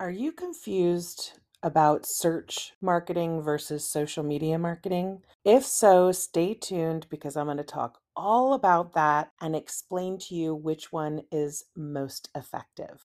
Are you confused about search marketing versus social media marketing? If so, stay tuned because I'm going to talk all about that and explain to you which one is most effective.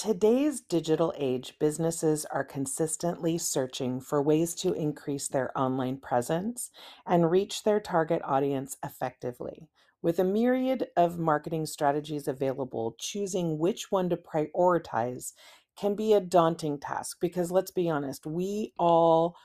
Today's digital age, businesses are consistently searching for ways to increase their online presence and reach their target audience effectively. With a myriad of marketing strategies available, choosing which one to prioritize can be a daunting task because let's be honest, we all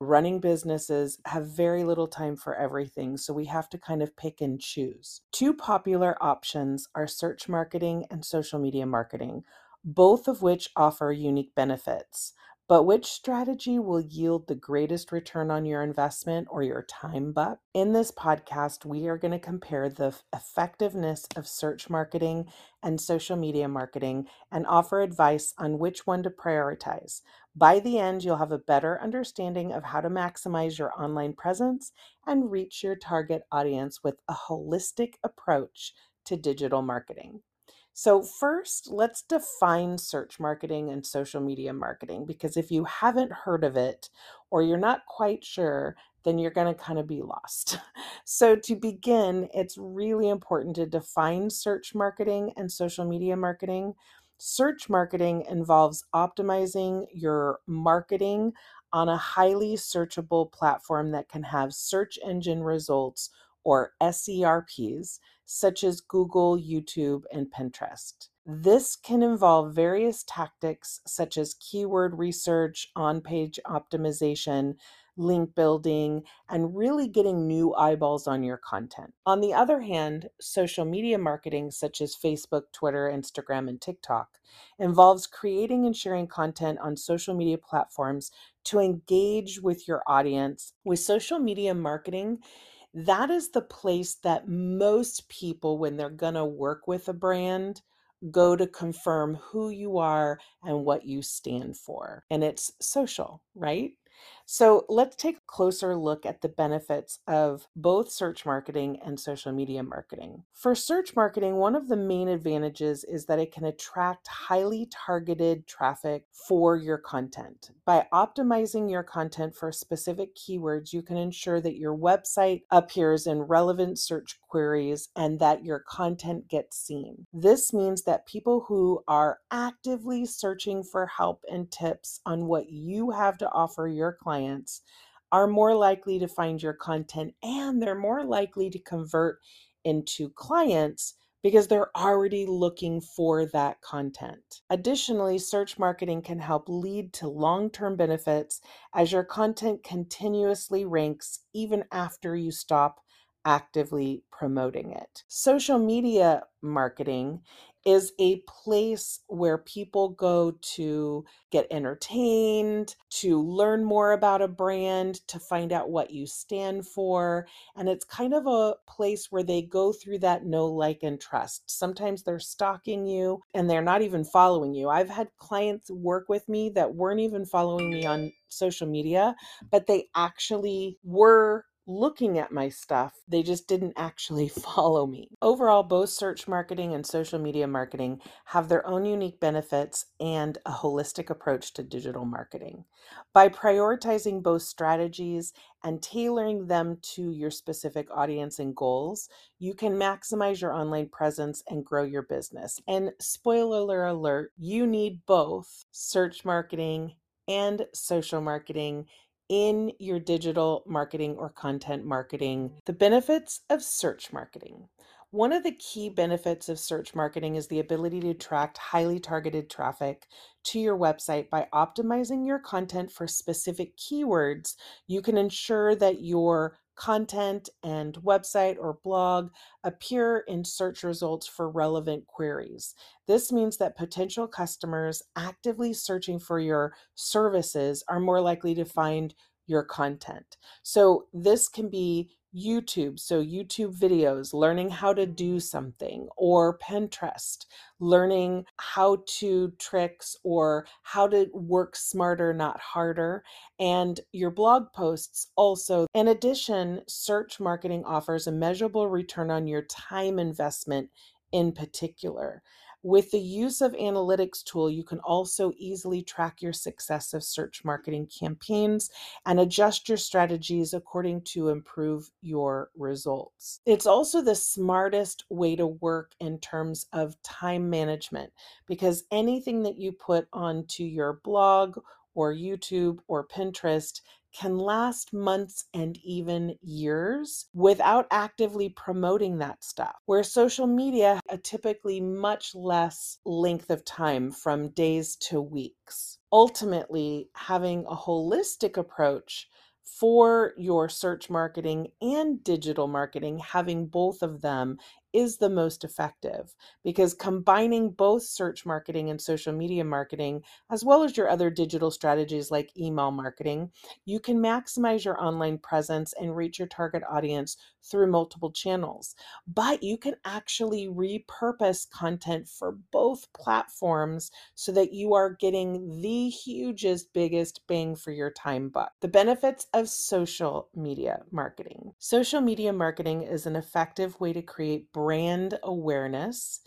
running businesses have very little time for everything, so we have to kind of pick and choose. Two popular options are search marketing and social media marketing both of which offer unique benefits. But which strategy will yield the greatest return on your investment or your time buck? In this podcast, we are going to compare the effectiveness of search marketing and social media marketing and offer advice on which one to prioritize. By the end, you'll have a better understanding of how to maximize your online presence and reach your target audience with a holistic approach to digital marketing. So, first, let's define search marketing and social media marketing because if you haven't heard of it or you're not quite sure, then you're going to kind of be lost. So, to begin, it's really important to define search marketing and social media marketing. Search marketing involves optimizing your marketing on a highly searchable platform that can have search engine results or SERPs such as Google, YouTube, and Pinterest. This can involve various tactics such as keyword research, on page optimization, link building, and really getting new eyeballs on your content. On the other hand, social media marketing such as Facebook, Twitter, Instagram, and TikTok involves creating and sharing content on social media platforms to engage with your audience. With social media marketing, that is the place that most people, when they're going to work with a brand, go to confirm who you are and what you stand for. And it's social, right? So let's take a closer look at the benefits of both search marketing and social media marketing. For search marketing, one of the main advantages is that it can attract highly targeted traffic for your content. By optimizing your content for specific keywords, you can ensure that your website appears in relevant search queries and that your content gets seen. This means that people who are actively searching for help and tips on what you have to offer your clients are more likely to find your content and they're more likely to convert into clients because they're already looking for that content. Additionally, search marketing can help lead to long term benefits as your content continuously ranks even after you stop actively promoting it. Social media marketing is a place where people go to get entertained, to learn more about a brand, to find out what you stand for. And it's kind of a place where they go through that know, like, and trust. Sometimes they're stalking you and they're not even following you. I've had clients work with me that weren't even following me on social media, but they actually were looking at my stuff. They just didn't actually follow me. Overall, both search marketing and social media marketing have their own unique benefits and a holistic approach to digital marketing. By prioritizing both strategies and tailoring them to your specific audience and goals, you can maximize your online presence and grow your business. And spoiler alert, you need both search marketing and social marketing in your digital marketing or content marketing. The benefits of search marketing. One of the key benefits of search marketing is the ability to attract highly targeted traffic to your website by optimizing your content for specific keywords. You can ensure that your content and website or blog appear in search results for relevant queries. This means that potential customers actively searching for your services are more likely to find your content. So, this can be YouTube, so YouTube videos, learning how to do something, or Pinterest, learning how to tricks or how to work smarter, not harder, and your blog posts also. In addition, search marketing offers a measurable return on your time investment in particular. With the use of analytics tool, you can also easily track your success of search marketing campaigns and adjust your strategies according to improve your results. It's also the smartest way to work in terms of time management because anything that you put onto your blog or YouTube or Pinterest can last months and even years without actively promoting that stuff. Where social media, a typically much less length of time from days to weeks. Ultimately, having a holistic approach for your search marketing and digital marketing, having both of them is the most effective because combining both search marketing and social media marketing, as well as your other digital strategies like email marketing, you can maximize your online presence and reach your target audience through multiple channels. But you can actually repurpose content for both platforms so that you are getting the hugest, biggest bang for your time buck. The benefits of social media marketing. Social media marketing is an effective way to create brand awareness,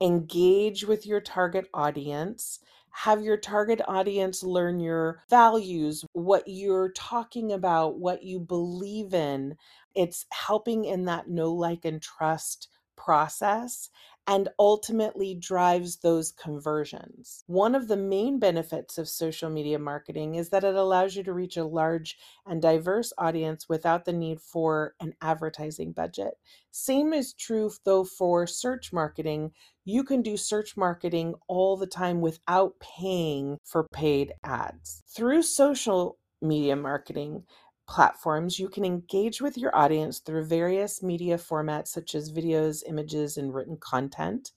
engage with your target audience, have your target audience learn your values, what you're talking about, what you believe in. It's helping in that know, like, and trust process and ultimately drives those conversions. One of the main benefits of social media marketing is that it allows you to reach a large and diverse audience without the need for an advertising budget. Same is true though for search marketing. You can do search marketing all the time without paying for paid ads. Through social media marketing, platforms, you can engage with your audience through various media formats such as videos, images, and written content.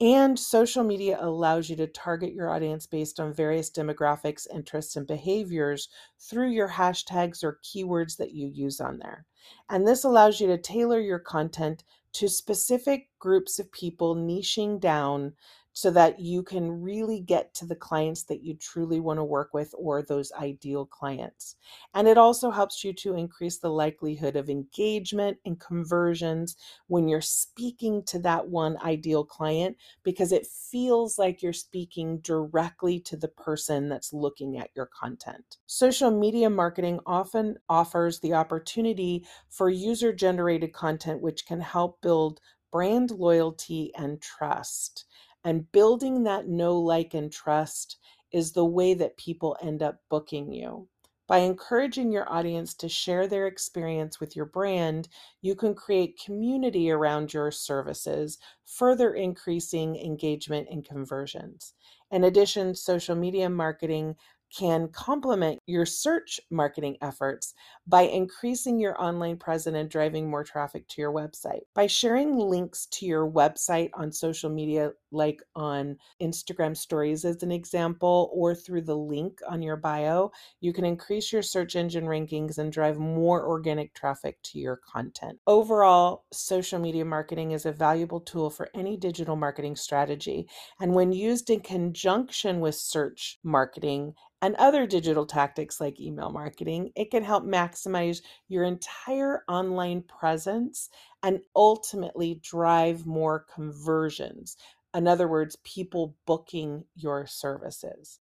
And social media allows you to target your audience based on various demographics, interests, and behaviors through your hashtags or keywords that you use on there. And this allows you to tailor your content to specific groups of people, niching down so that you can really get to the clients that you truly want to work with or those ideal clients. And it also helps you to increase the likelihood of engagement and conversions when you're speaking to that one ideal client because it feels like you're speaking directly to the person that's looking at your content. Social media marketing often offers the opportunity for user generated content, which can help build brand loyalty and trust. And building that know, like, and trust is the way that people end up booking you. By encouraging your audience to share their experience with your brand, you can create community around your services, further increasing engagement and conversions. In addition, social media marketing can complement your search marketing efforts by increasing your online presence and driving more traffic to your website. By sharing links to your website on social media, like on Instagram stories, as an example, or through the link on your bio, you can increase your search engine rankings and drive more organic traffic to your content. Overall, social media marketing is a valuable tool for any digital marketing strategy. And when used in conjunction with search marketing, and other digital tactics like email marketing, it can help maximize your entire online presence and ultimately drive more conversions. In other words, people booking your services.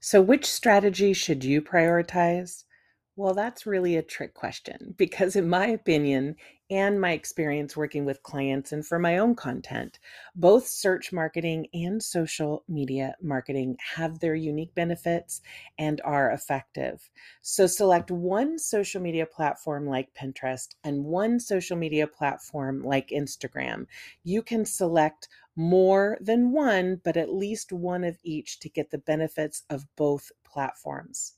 So, which strategy should you prioritize? Well, that's really a trick question because, in my opinion, and my experience working with clients and for my own content, both search marketing and social media marketing have their unique benefits and are effective. So, select one social media platform like Pinterest and one social media platform like Instagram. You can select more than one, but at least one of each to get the benefits of both platforms.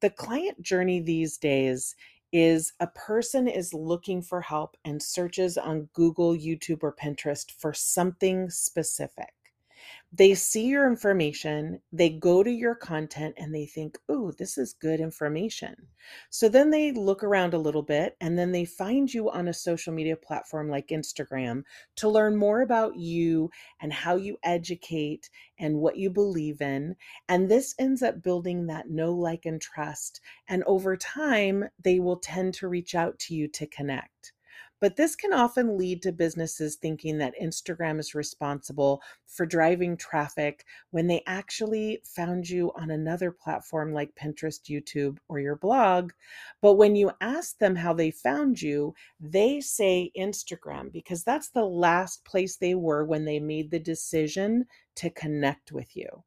The client journey these days is a person is looking for help and searches on Google, YouTube, or Pinterest for something specific they see your information, they go to your content and they think, oh, this is good information. So then they look around a little bit and then they find you on a social media platform like Instagram to learn more about you and how you educate and what you believe in. And this ends up building that know, like, and trust. And over time, they will tend to reach out to you to connect. But this can often lead to businesses thinking that Instagram is responsible for driving traffic when they actually found you on another platform like Pinterest, YouTube, or your blog. But when you ask them how they found you, they say Instagram because that's the last place they were when they made the decision to connect with you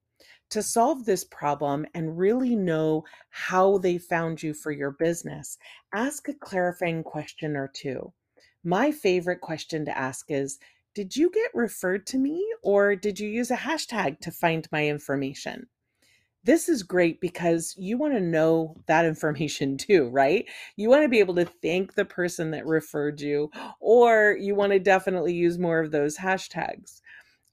to solve this problem and really know how they found you for your business, ask a clarifying question or two. My favorite question to ask is Did you get referred to me or did you use a hashtag to find my information? This is great because you want to know that information too, right? You want to be able to thank the person that referred you, or you want to definitely use more of those hashtags.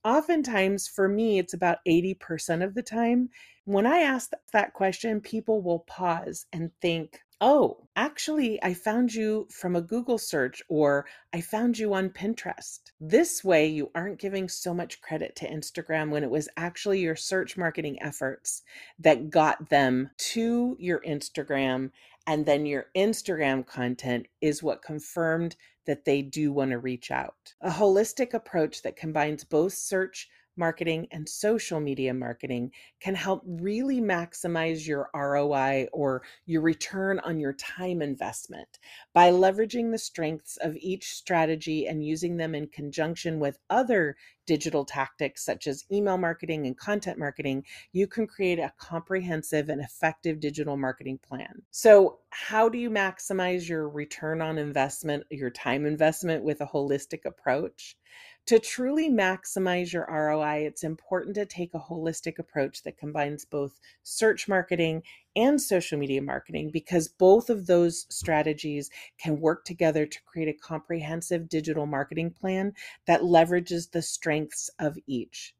Oftentimes, for me, it's about 80% of the time. When I ask that question, people will pause and think, Oh, actually, I found you from a Google search or I found you on Pinterest. This way, you aren't giving so much credit to Instagram when it was actually your search marketing efforts that got them to your Instagram. And then your Instagram content is what confirmed that they do want to reach out. A holistic approach that combines both search marketing and social media marketing can help really maximize your ROI or your return on your time investment by leveraging the strengths of each strategy and using them in conjunction with other digital tactics such as email marketing and content marketing, you can create a comprehensive and effective digital marketing plan. So, how do you maximize your return on investment, your time investment with a holistic approach? To truly maximize your ROI, it's important to take a holistic approach that combines both search marketing and social media marketing because both of those strategies can work together to create a comprehensive digital marketing plan that leverages the strengths of each.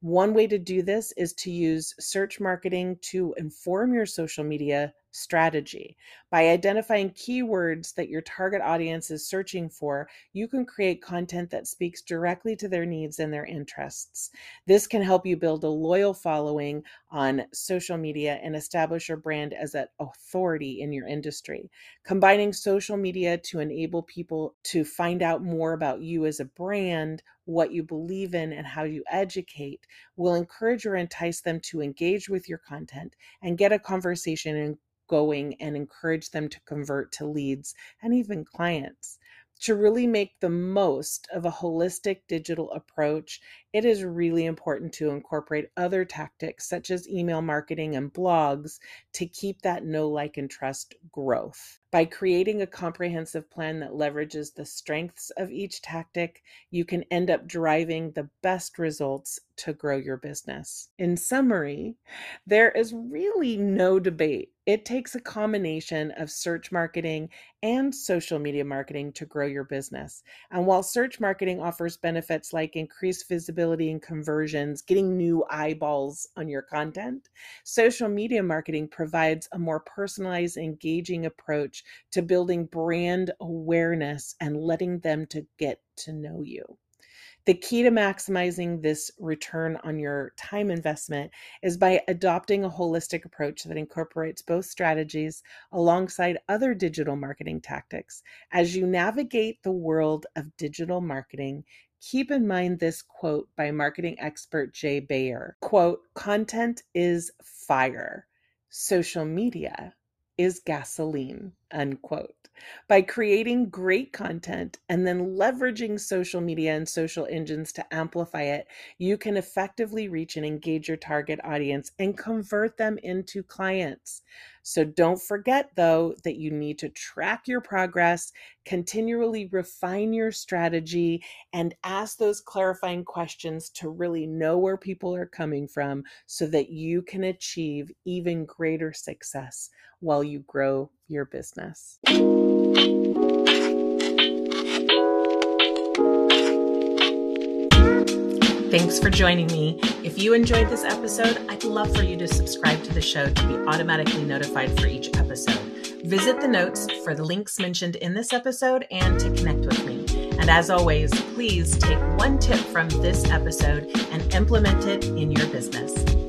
One way to do this is to use search marketing to inform your social media strategy. By identifying keywords that your target audience is searching for, you can create content that speaks directly to their needs and their interests. This can help you build a loyal following on social media and establish your brand as an authority in your industry. Combining social media to enable people to find out more about you as a brand, what you believe in, and how you educate will encourage or entice them to engage with your content and get a conversation going and encourage them to convert to leads and even clients. To really make the most of a holistic digital approach, it is really important to incorporate other tactics such as email marketing and blogs to keep that know, like, and trust growth. By creating a comprehensive plan that leverages the strengths of each tactic, you can end up driving the best results to grow your business. In summary, there is really no debate. It takes a combination of search marketing and social media marketing to grow your business. And while search marketing offers benefits like increased visibility and conversions, getting new eyeballs on your content, social media marketing provides a more personalized, engaging approach to building brand awareness and letting them to get to know you. The key to maximizing this return on your time investment is by adopting a holistic approach that incorporates both strategies alongside other digital marketing tactics. As you navigate the world of digital marketing, keep in mind this quote by marketing expert Jay Baer. Quote, content is fire. Social media is gasoline. Unquote. By creating great content and then leveraging social media and social engines to amplify it, you can effectively reach and engage your target audience and convert them into clients. So don't forget, though, that you need to track your progress, continually refine your strategy, and ask those clarifying questions to really know where people are coming from so that you can achieve even greater success while you grow your business. Thanks for joining me. If you enjoyed this episode, I'd love for you to subscribe to the show to be automatically notified for each episode. Visit the notes for the links mentioned in this episode and to connect with me. And as always, please take one tip from this episode and implement it in your business.